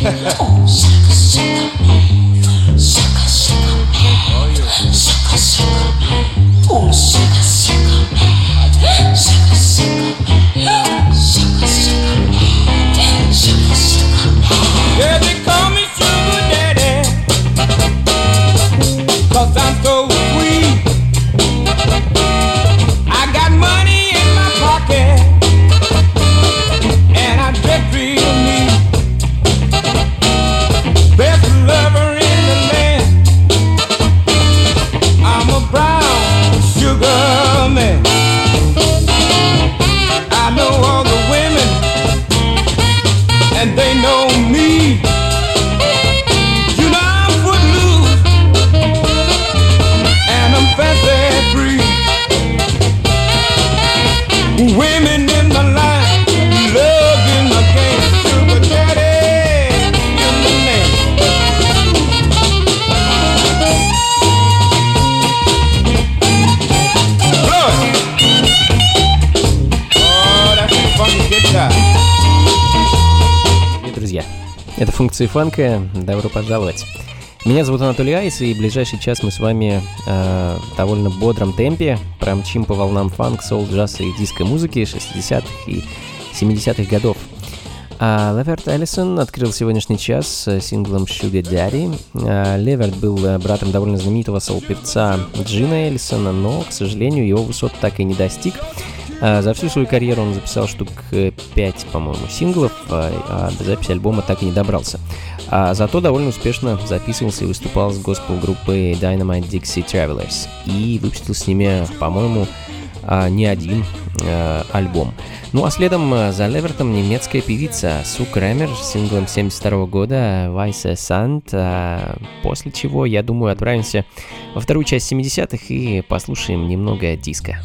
Shaka, shaka, shaka, shaka, shaka, функции фанка. Добро пожаловать. Меня зовут Анатолий Айс, и ближайший час мы с вами э, в довольно бодром темпе промчим по волнам фанк, соул, джаз и диско-музыки 60-х и 70-х годов. А Леверт Эллисон открыл сегодняшний час с синглом Sugar Daddy. А, Леверт был э, братом довольно знаменитого соул-певца Джина Эллисона, но, к сожалению, его высот так и не достиг. А, за всю свою карьеру он записал штук 5, по-моему, синглов, а, а до записи альбома так и не добрался. А зато довольно успешно записывался и выступал с госпел-группой Dynamite Dixie Travelers. И выпустил с ними, по-моему, а, не один альбом. Ну а следом за Левертом немецкая певица Су Кремер с синглом 72 года Weiße Sand, после чего, я думаю, отправимся во вторую часть 70-х и послушаем немного диска.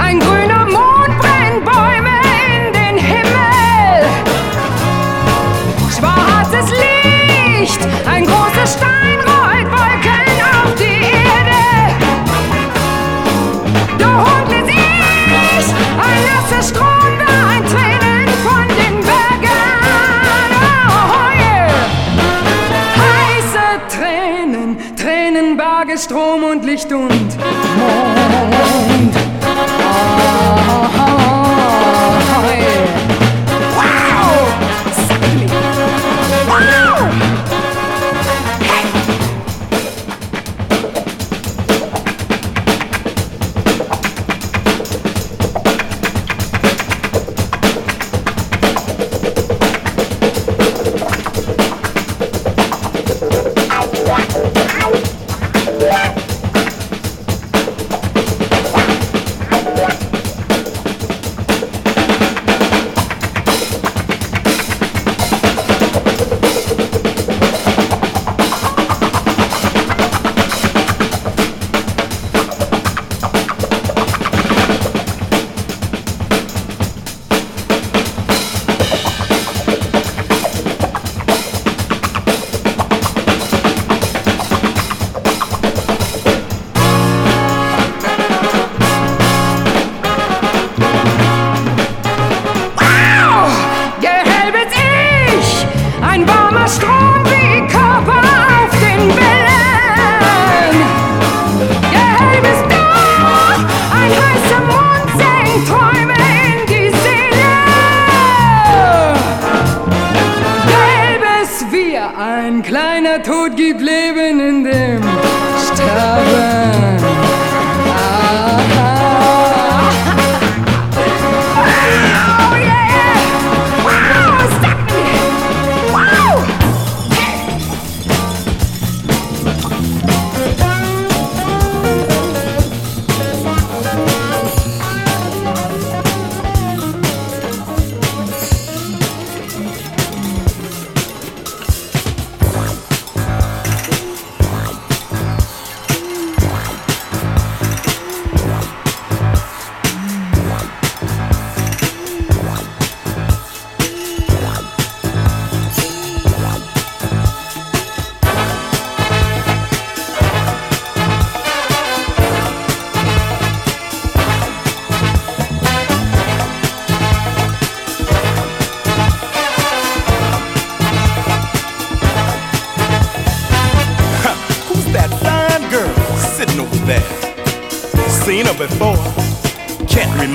Ein grüner Mond brennt Bäume in den Himmel. Schwarzes Licht, ein großer Stein rollt Wolken auf die Erde. Der Hund ich, ein nasser Strom, ein Tränen von den Bergen. Heiße Tränen, Tränen, Berge, Strom und Licht und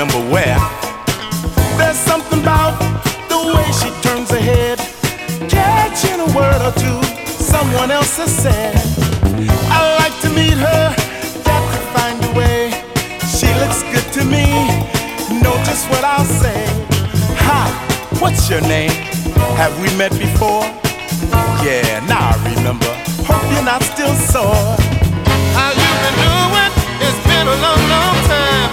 remember where. There's something about the way she turns her head, catching a word or two someone else has said. I like to meet her, got to find a way. She looks good to me, know just what I'll say. Hi, what's your name? Have we met before? Yeah, now I remember. Hope you're not still sore. How you been doing? It's been a long, long time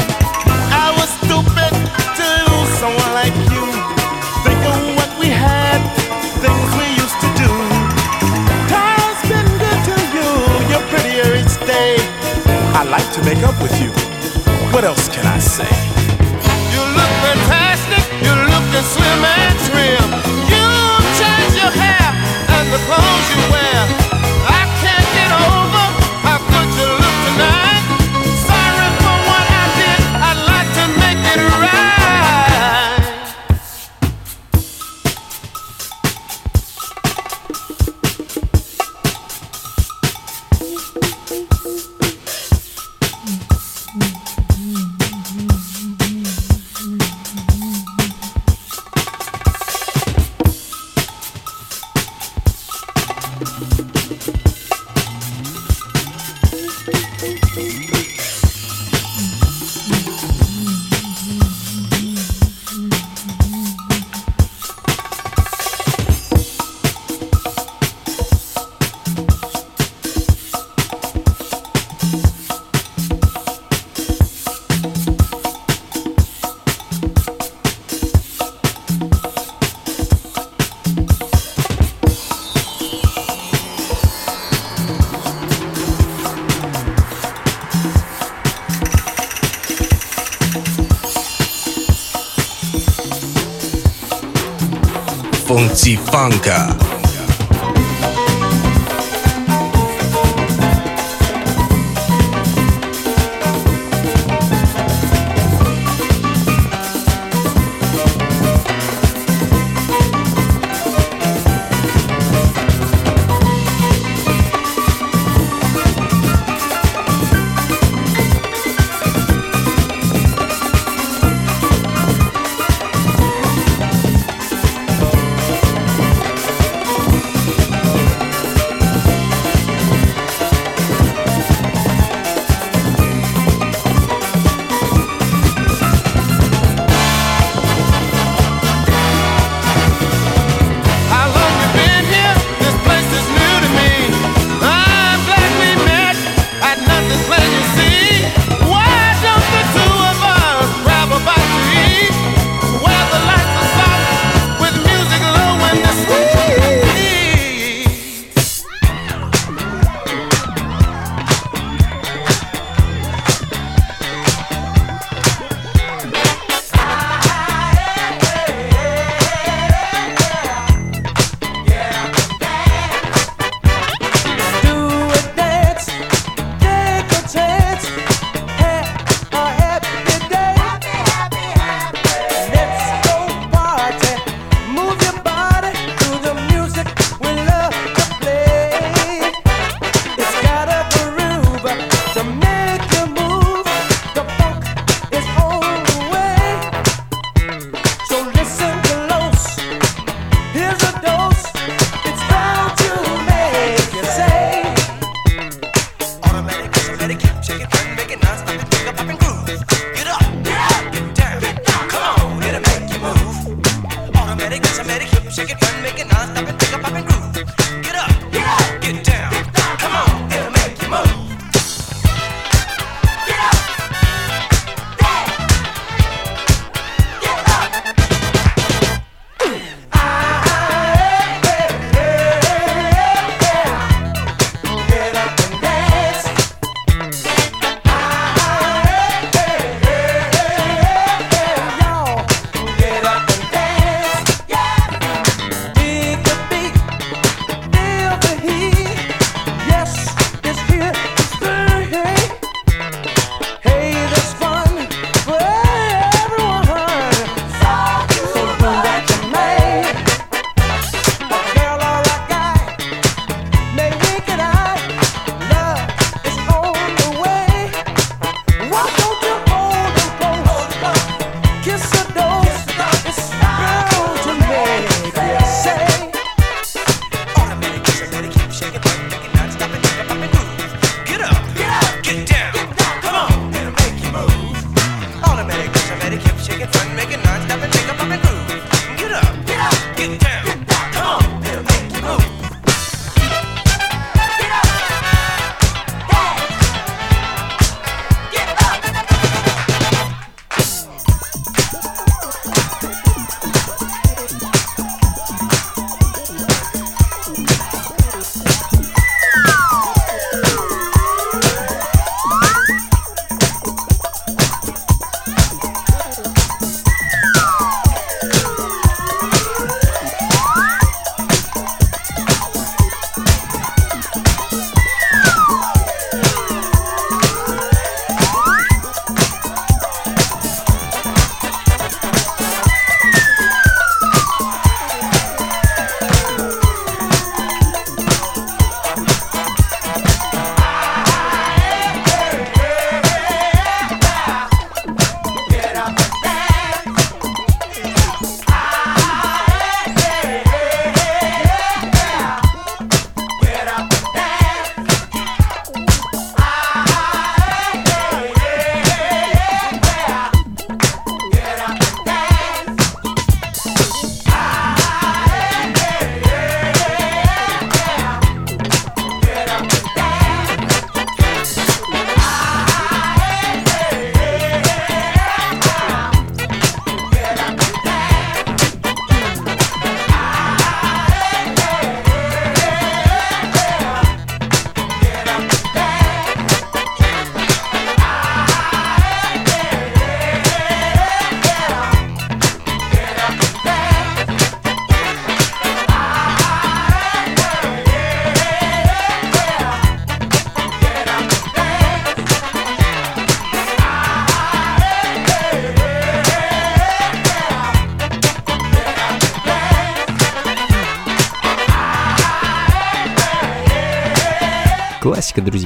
I like to make up with you. What else can I say? You look fantastic. You look as slim and trim. You change your hair and the clothes you Funka.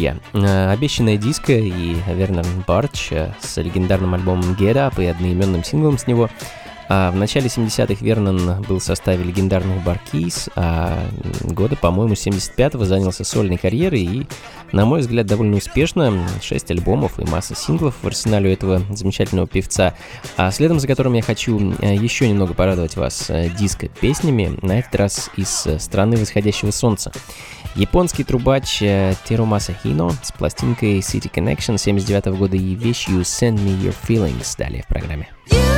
Друзья. Э, Обещанная диско и Вернер Барч э, с легендарным альбомом Get Up и одноименным синглом с него. А в начале 70-х Вернон был в составе легендарных Баркис, а года, по-моему, 75-го занялся сольной карьерой и, на мой взгляд, довольно успешно. Шесть альбомов и масса синглов в арсенале у этого замечательного певца. А следом за которым я хочу э, еще немного порадовать вас диско-песнями, на этот раз из «Страны восходящего солнца». Японский трубач Терумаса Хино с пластинкой City Connection 79 года и вещью Send Me Your Feelings далее в программе. You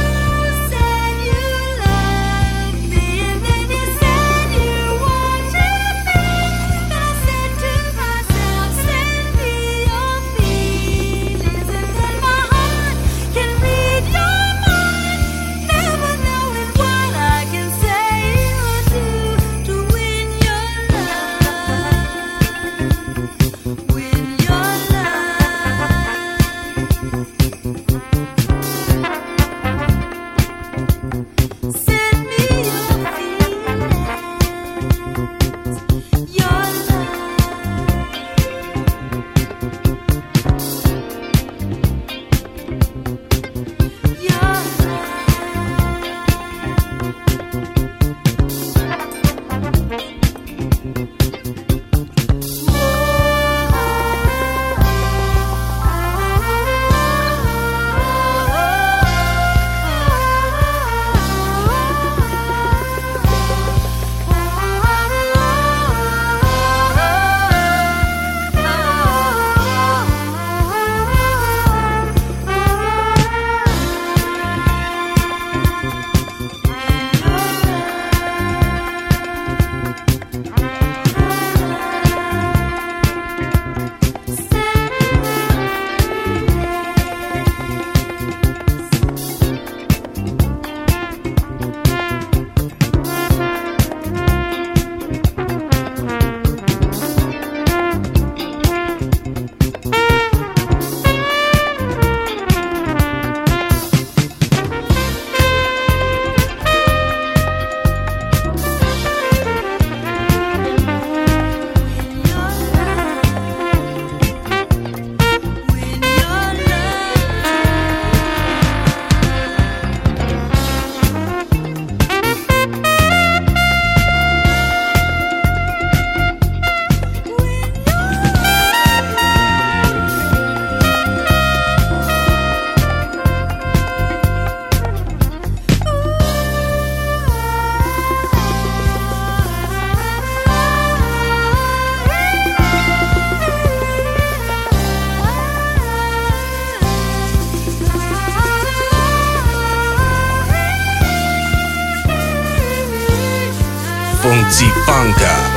忘记放卡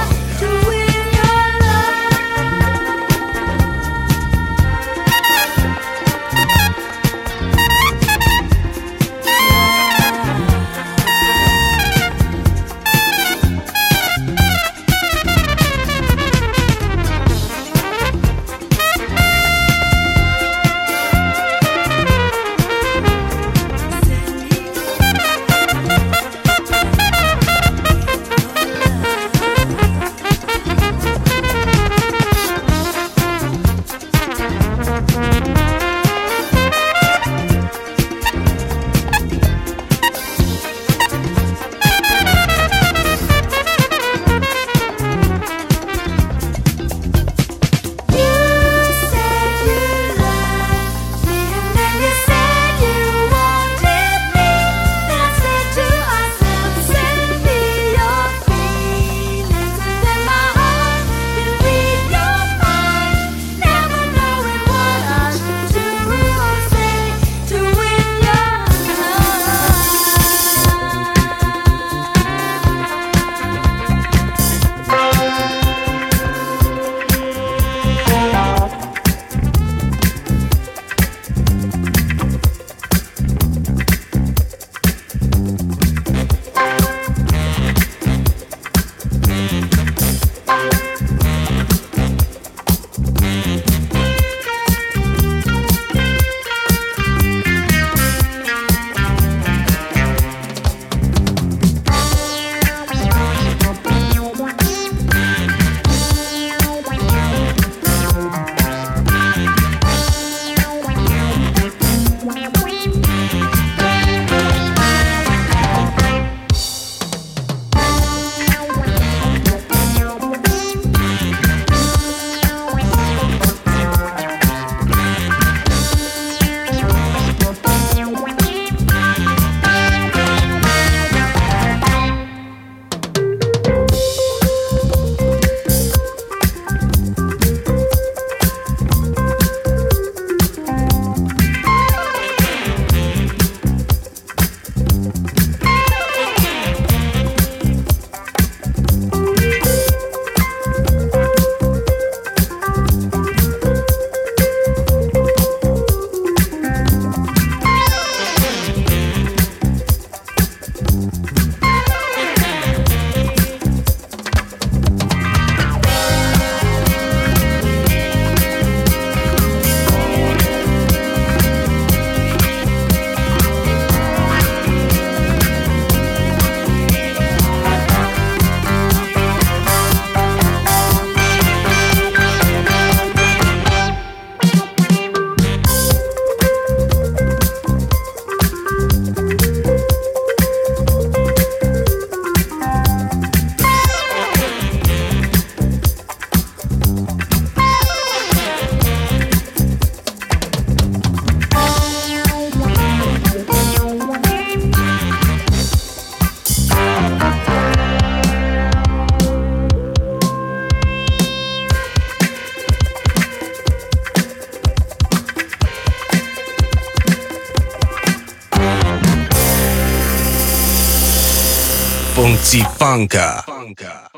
funkcji funka. funka.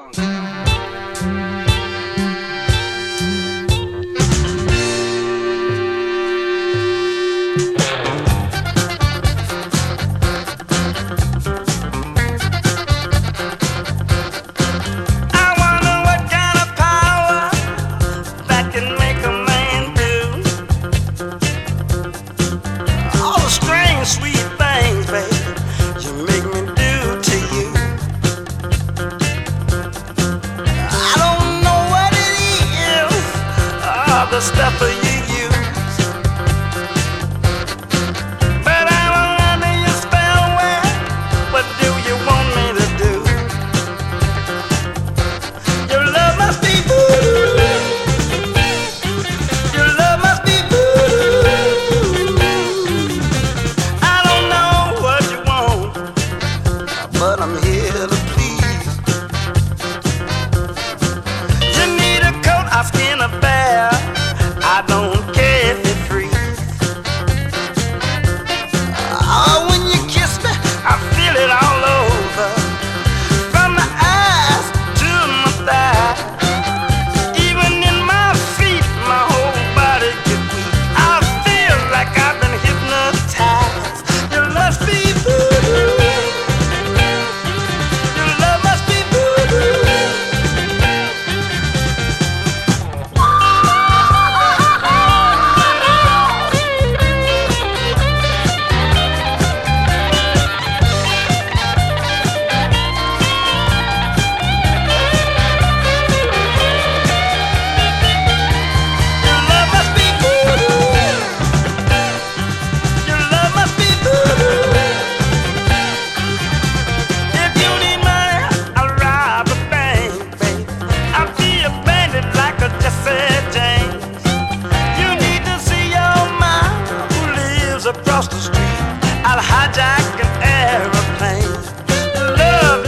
Mustafa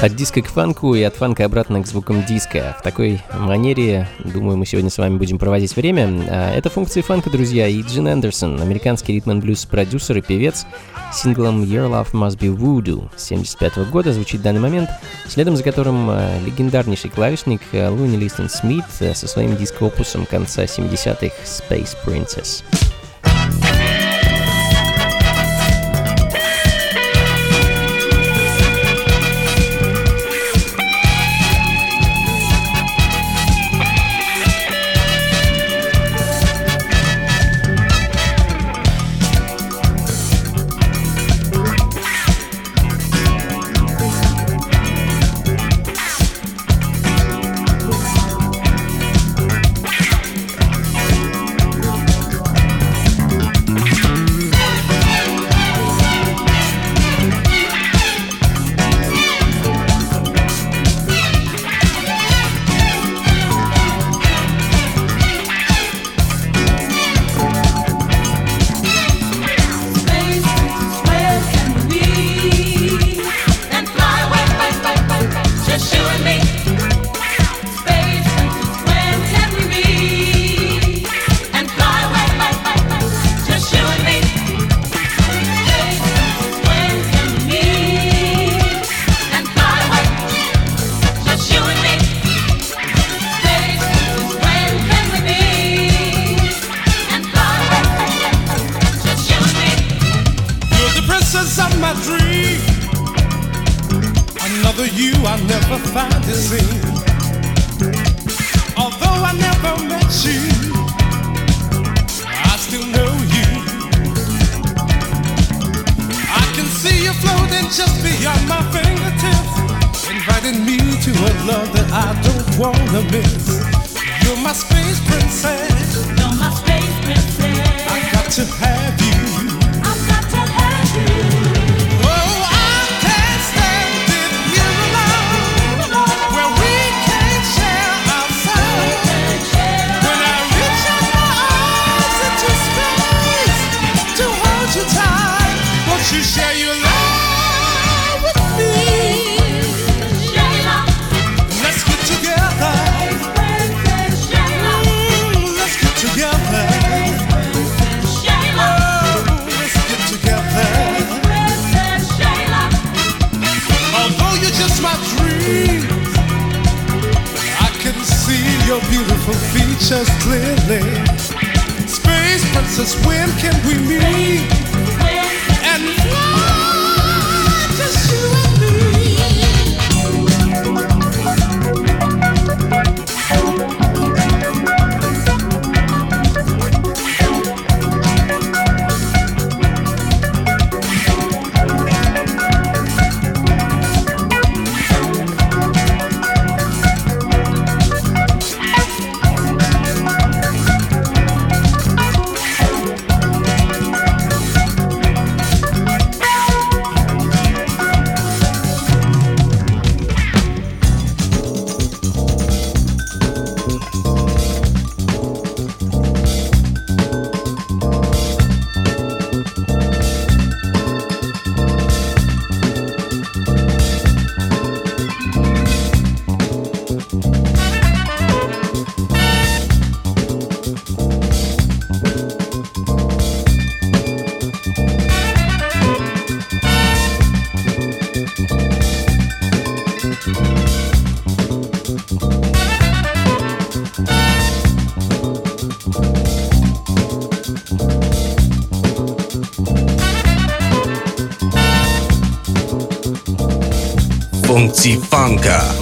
От диска к фанку и от фанка обратно к звукам диска. В такой манере, думаю, мы сегодня с вами будем проводить время. А, это функции фанка, друзья, и Джин Эндерсон, американский ритм блюз продюсер и певец, синглом Your Love Must Be Voodoo 75 -го года звучит данный момент, следом за которым а, легендарнейший клавишник а, Луни Листон Смит со своим диско-опусом конца 70-х Space Princess. Funka.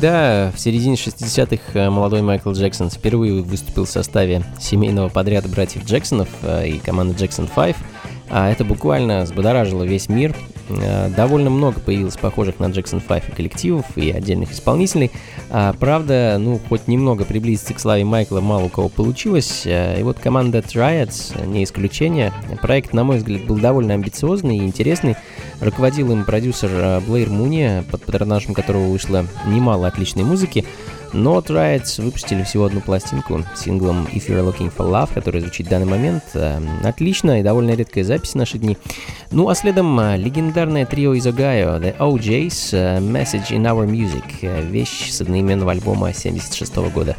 Когда в середине 60-х э, молодой Майкл Джексон впервые выступил в составе семейного подряда братьев Джексонов э, и команды Джексон 5, а это буквально взбодоражило весь мир. Э, Довольно много появилось похожих на Джексон 5 и коллективов, и отдельных исполнителей. А, правда, ну, хоть немного приблизиться к славе Майкла мало у кого получилось. Э, И вот команда Triads не исключение. Проект, на мой взгляд, был довольно амбициозный и интересный. Руководил им продюсер э, Блэйр Муни, под патронажем которого вышло немало отличной музыки. Но Triads выпустили всего одну пластинку синглом If You're Looking for Love, который звучит в данный момент. Э, Отлично и довольно редкая запись в наши дни. Ну а следом э, легендарное трио из Огайо, The OJs, э, Message in Our Music, э, вещь с одноименного альбома 76 года.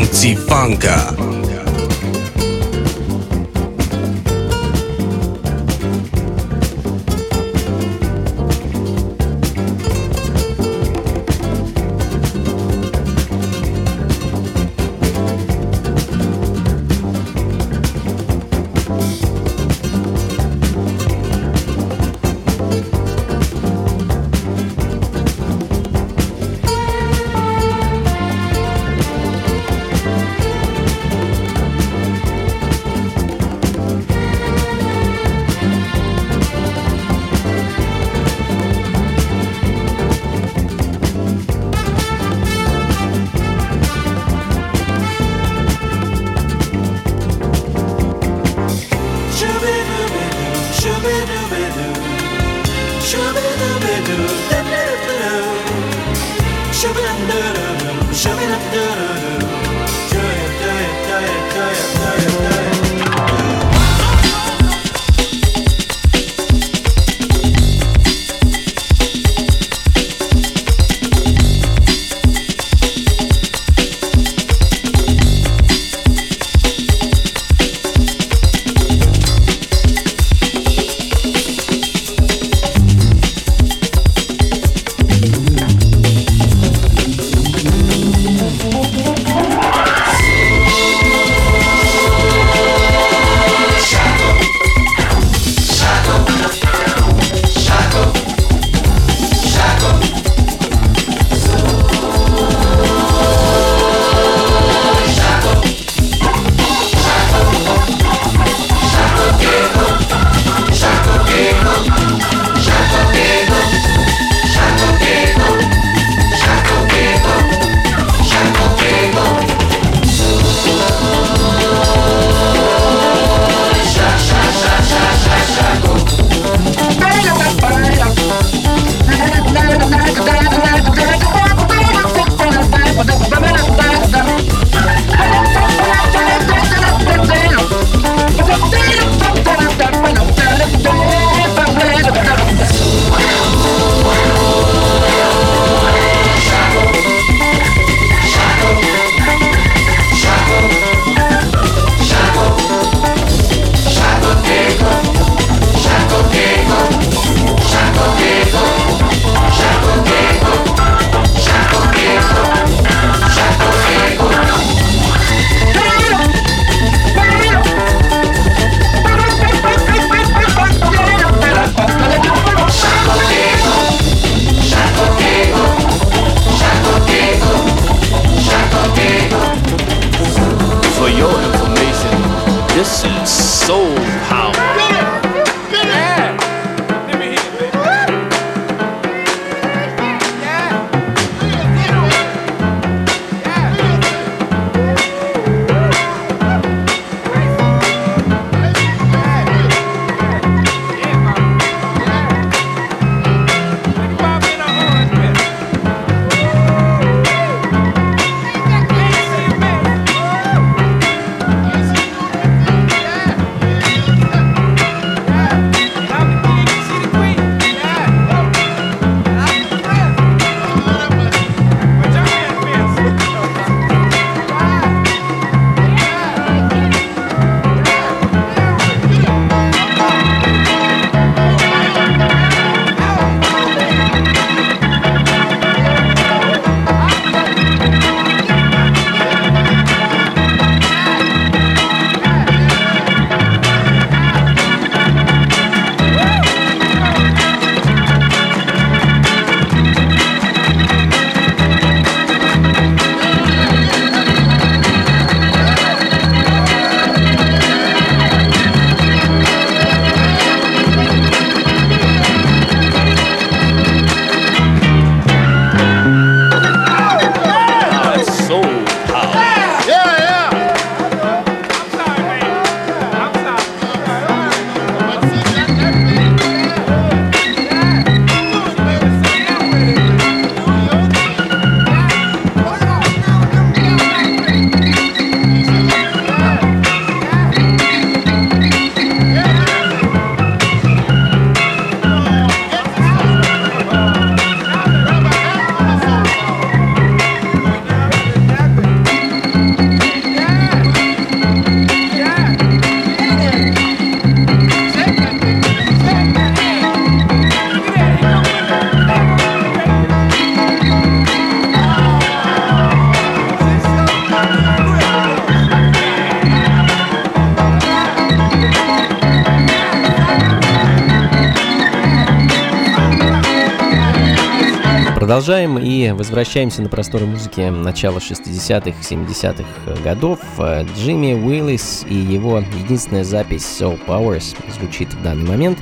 Funky Funka. Продолжаем и возвращаемся на просторы музыки начала 60-х, 70-х годов. Джимми Уиллис и его единственная запись Soul Powers звучит в данный момент.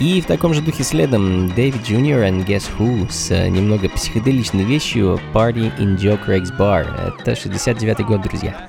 И в таком же духе следом Дэвид Джуниор and Guess Who с немного психоделичной вещью Party in Joe Craig's Bar. Это 69-й год, друзья.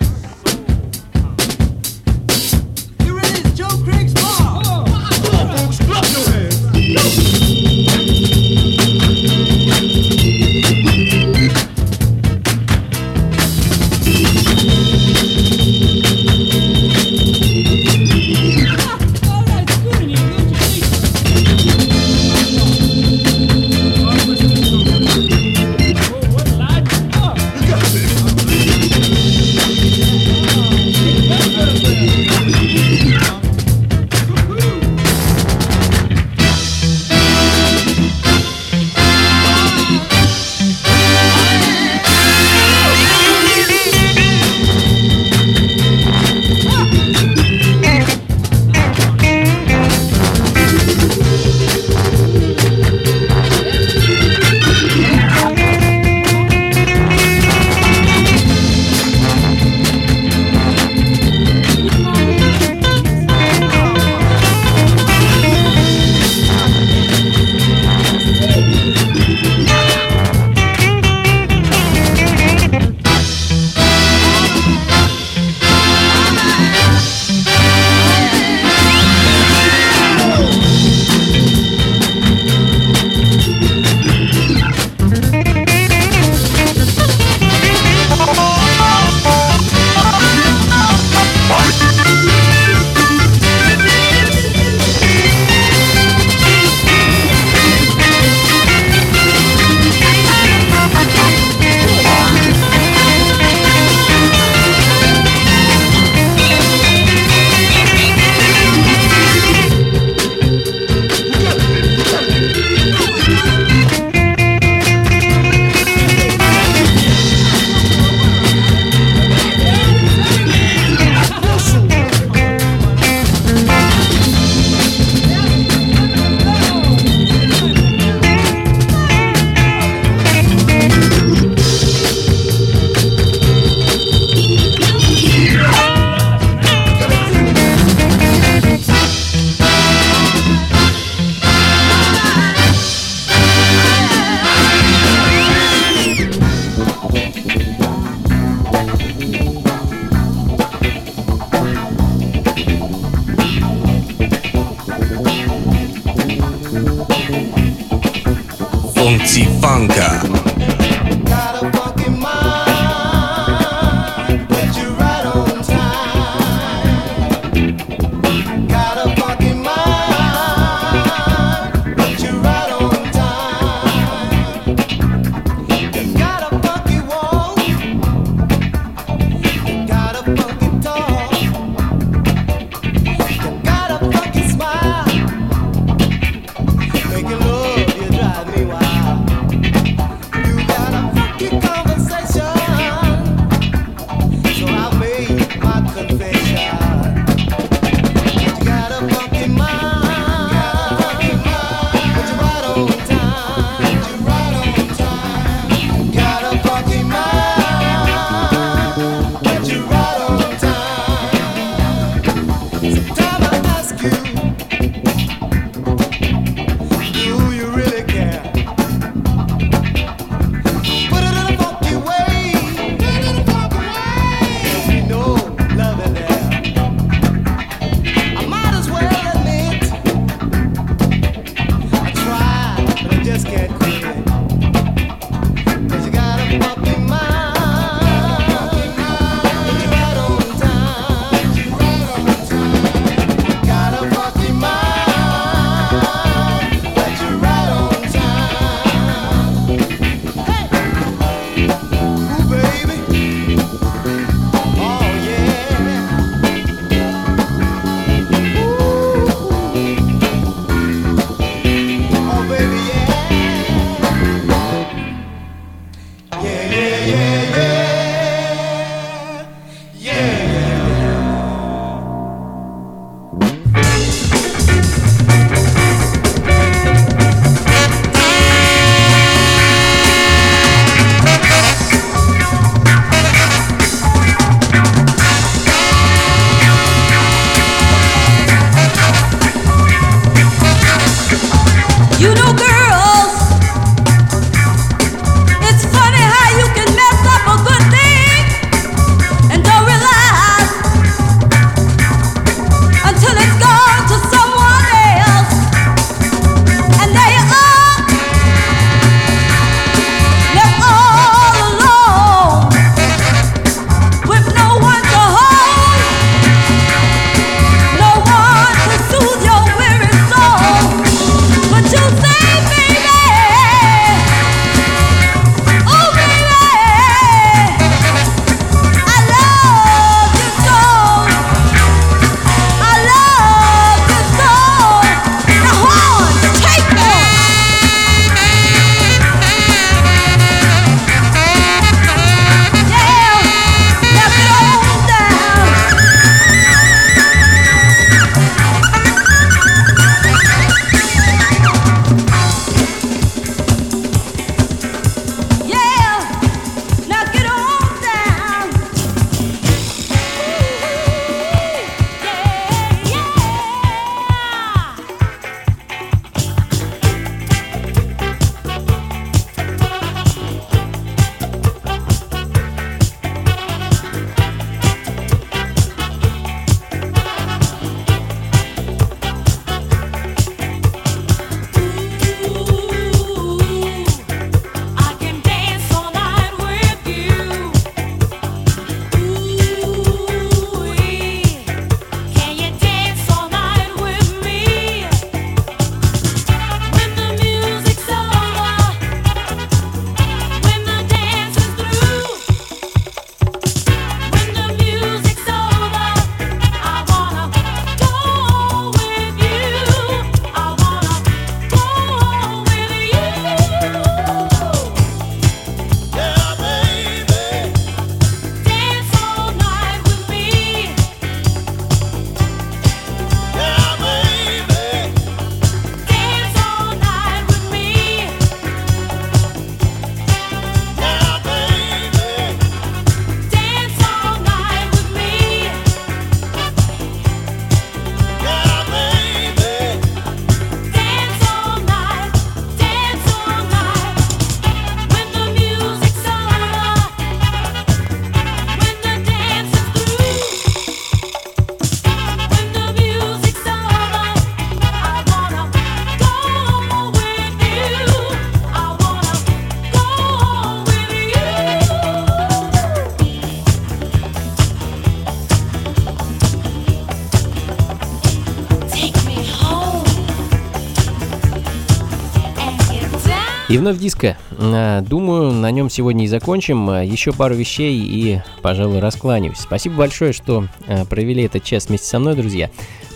И вновь диско. А, Думаю, на нем сегодня и закончим. А, Еще пару вещей и, пожалуй, раскланяюсь. Спасибо большое, что а, провели этот час вместе со мной, друзья.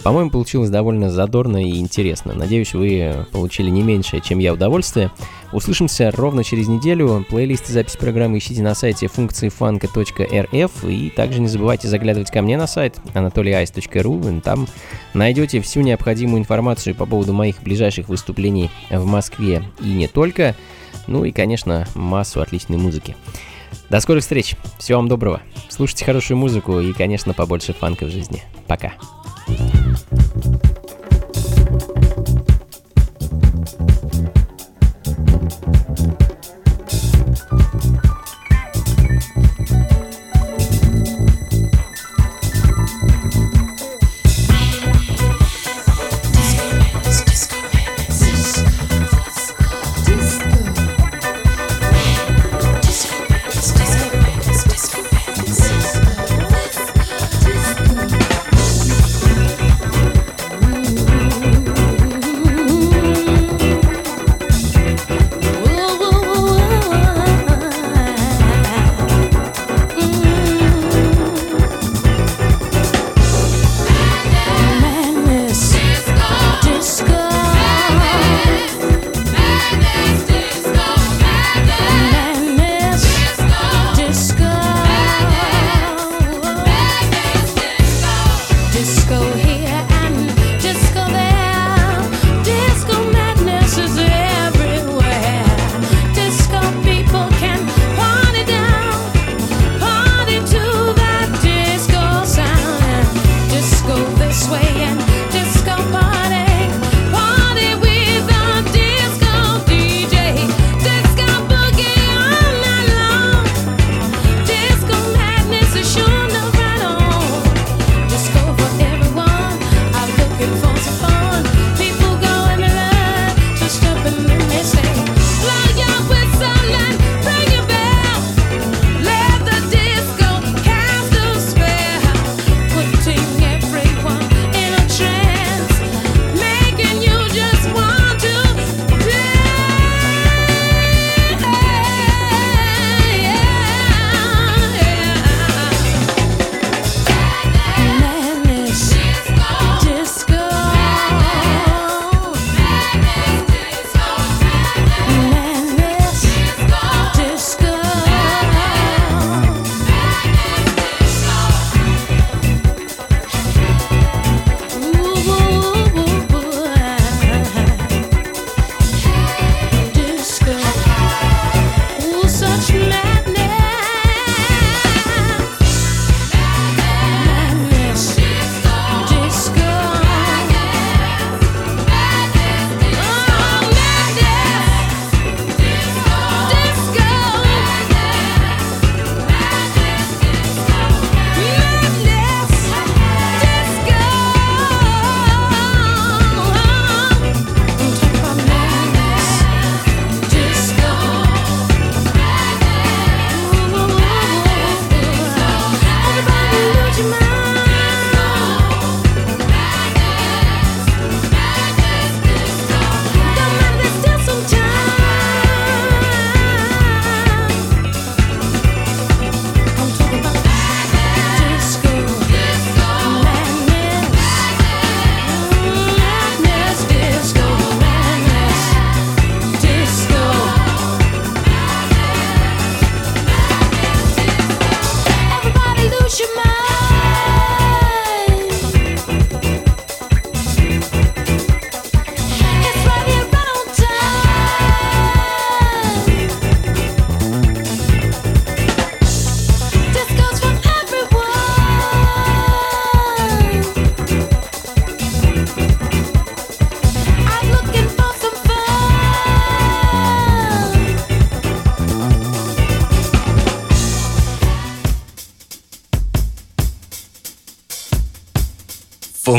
По-моему, получилось довольно задорно и интересно. Надеюсь, вы получили не меньшее, чем я удовольствие. Услышимся ровно через неделю. Плейлист и запись программы ищите на сайте функции фанка.рф и также не забывайте заглядывать ко мне на сайт anatolyice.ru. Там найдете всю необходимую информацию по поводу моих ближайших выступлений в Москве и не только. Ну и, конечно, массу отличной музыки. До скорых встреч. Всего вам доброго. Слушайте хорошую музыку и, конечно, побольше фанка в жизни. Пока. Disco thank you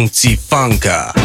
Bounty Funka